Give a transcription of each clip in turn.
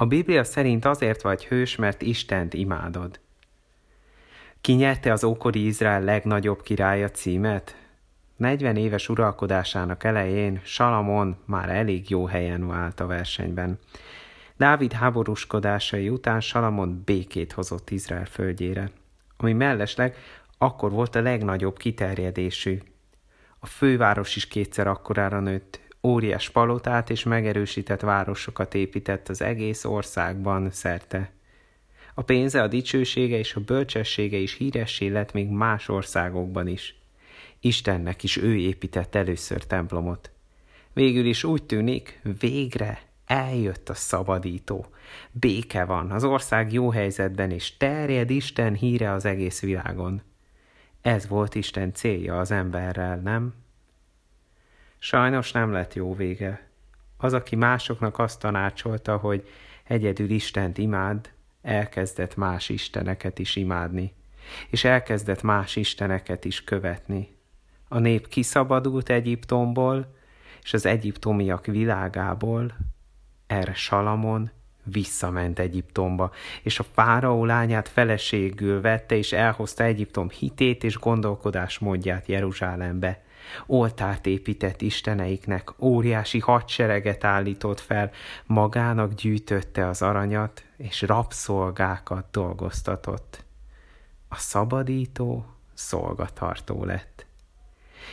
A Biblia szerint azért vagy hős, mert Istent imádod. Ki nyerte az ókori Izrael legnagyobb királya címet? 40 éves uralkodásának elején Salamon már elég jó helyen vált a versenyben. Dávid háborúskodásai után Salamon békét hozott Izrael földjére, ami mellesleg akkor volt a legnagyobb kiterjedésű. A főváros is kétszer akkorára nőtt, óriás palotát és megerősített városokat épített az egész országban szerte. A pénze, a dicsősége és a bölcsessége is híressé lett még más országokban is. Istennek is ő épített először templomot. Végül is úgy tűnik, végre eljött a szabadító. Béke van, az ország jó helyzetben, és terjed Isten híre az egész világon. Ez volt Isten célja az emberrel, nem? Sajnos nem lett jó vége. Az, aki másoknak azt tanácsolta, hogy egyedül Istent imád, elkezdett más isteneket is imádni, és elkezdett más isteneket is követni. A nép kiszabadult Egyiptomból, és az egyiptomiak világából, erre Salamon visszament Egyiptomba, és a fáraó lányát feleségül vette, és elhozta Egyiptom hitét és gondolkodásmódját Jeruzsálembe. Oltárt épített isteneiknek, óriási hadsereget állított fel, magának gyűjtötte az aranyat, és rabszolgákat dolgoztatott. A szabadító szolgatartó lett.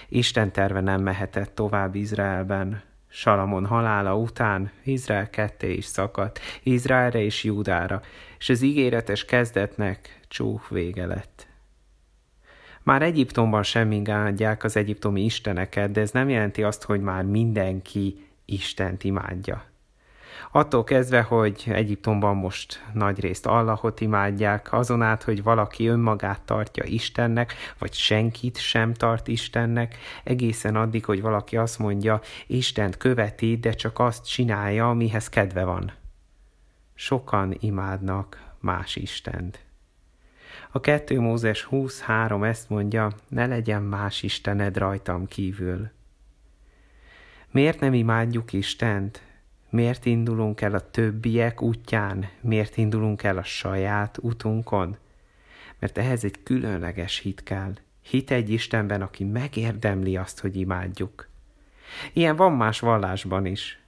Isten terve nem mehetett tovább Izraelben, Salamon halála után Izrael ketté is szakadt, Izraelre és Júdára, és az ígéretes kezdetnek csúh vége lett. Már Egyiptomban sem imádják az egyiptomi isteneket, de ez nem jelenti azt, hogy már mindenki Istent imádja. Attól kezdve, hogy Egyiptomban most nagyrészt Allahot imádják, azon át, hogy valaki önmagát tartja Istennek, vagy senkit sem tart Istennek, egészen addig, hogy valaki azt mondja, Istent követi, de csak azt csinálja, amihez kedve van. Sokan imádnak más Istent. A 2 Mózes 23 ezt mondja, ne legyen más Istened rajtam kívül. Miért nem imádjuk Istent? Miért indulunk el a többiek útján? Miért indulunk el a saját utunkon? Mert ehhez egy különleges hit kell. Hit egy Istenben, aki megérdemli azt, hogy imádjuk. Ilyen van más vallásban is.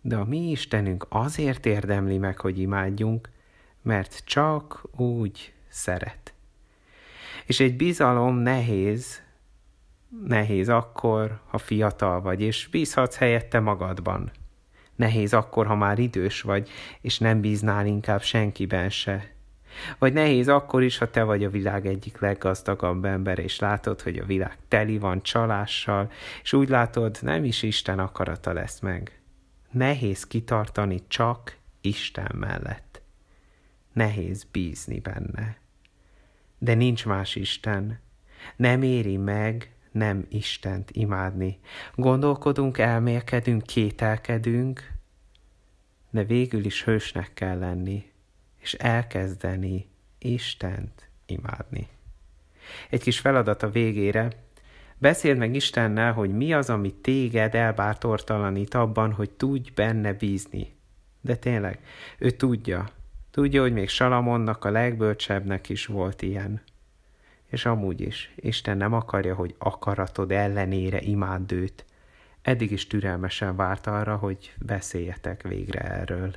De a mi Istenünk azért érdemli meg, hogy imádjunk, mert csak úgy szeret. És egy bizalom nehéz, nehéz akkor, ha fiatal vagy, és bízhatsz helyette magadban. Nehéz akkor, ha már idős vagy, és nem bíznál inkább senkiben se. Vagy nehéz akkor is, ha te vagy a világ egyik leggazdagabb ember, és látod, hogy a világ teli van csalással, és úgy látod, nem is Isten akarata lesz meg. Nehéz kitartani csak Isten mellett. Nehéz bízni benne. De nincs más Isten. Nem éri meg nem Istent imádni. Gondolkodunk, elmélkedünk, kételkedünk, de végül is hősnek kell lenni, és elkezdeni Istent imádni. Egy kis feladat a végére. Beszéld meg Istennel, hogy mi az, ami téged elbátortalanít abban, hogy tudj benne bízni. De tényleg, ő tudja. Tudja, hogy még Salamonnak a legbölcsebbnek is volt ilyen. És amúgy is, Isten nem akarja, hogy akaratod ellenére imádd őt. Eddig is türelmesen várt arra, hogy beszéljetek végre erről.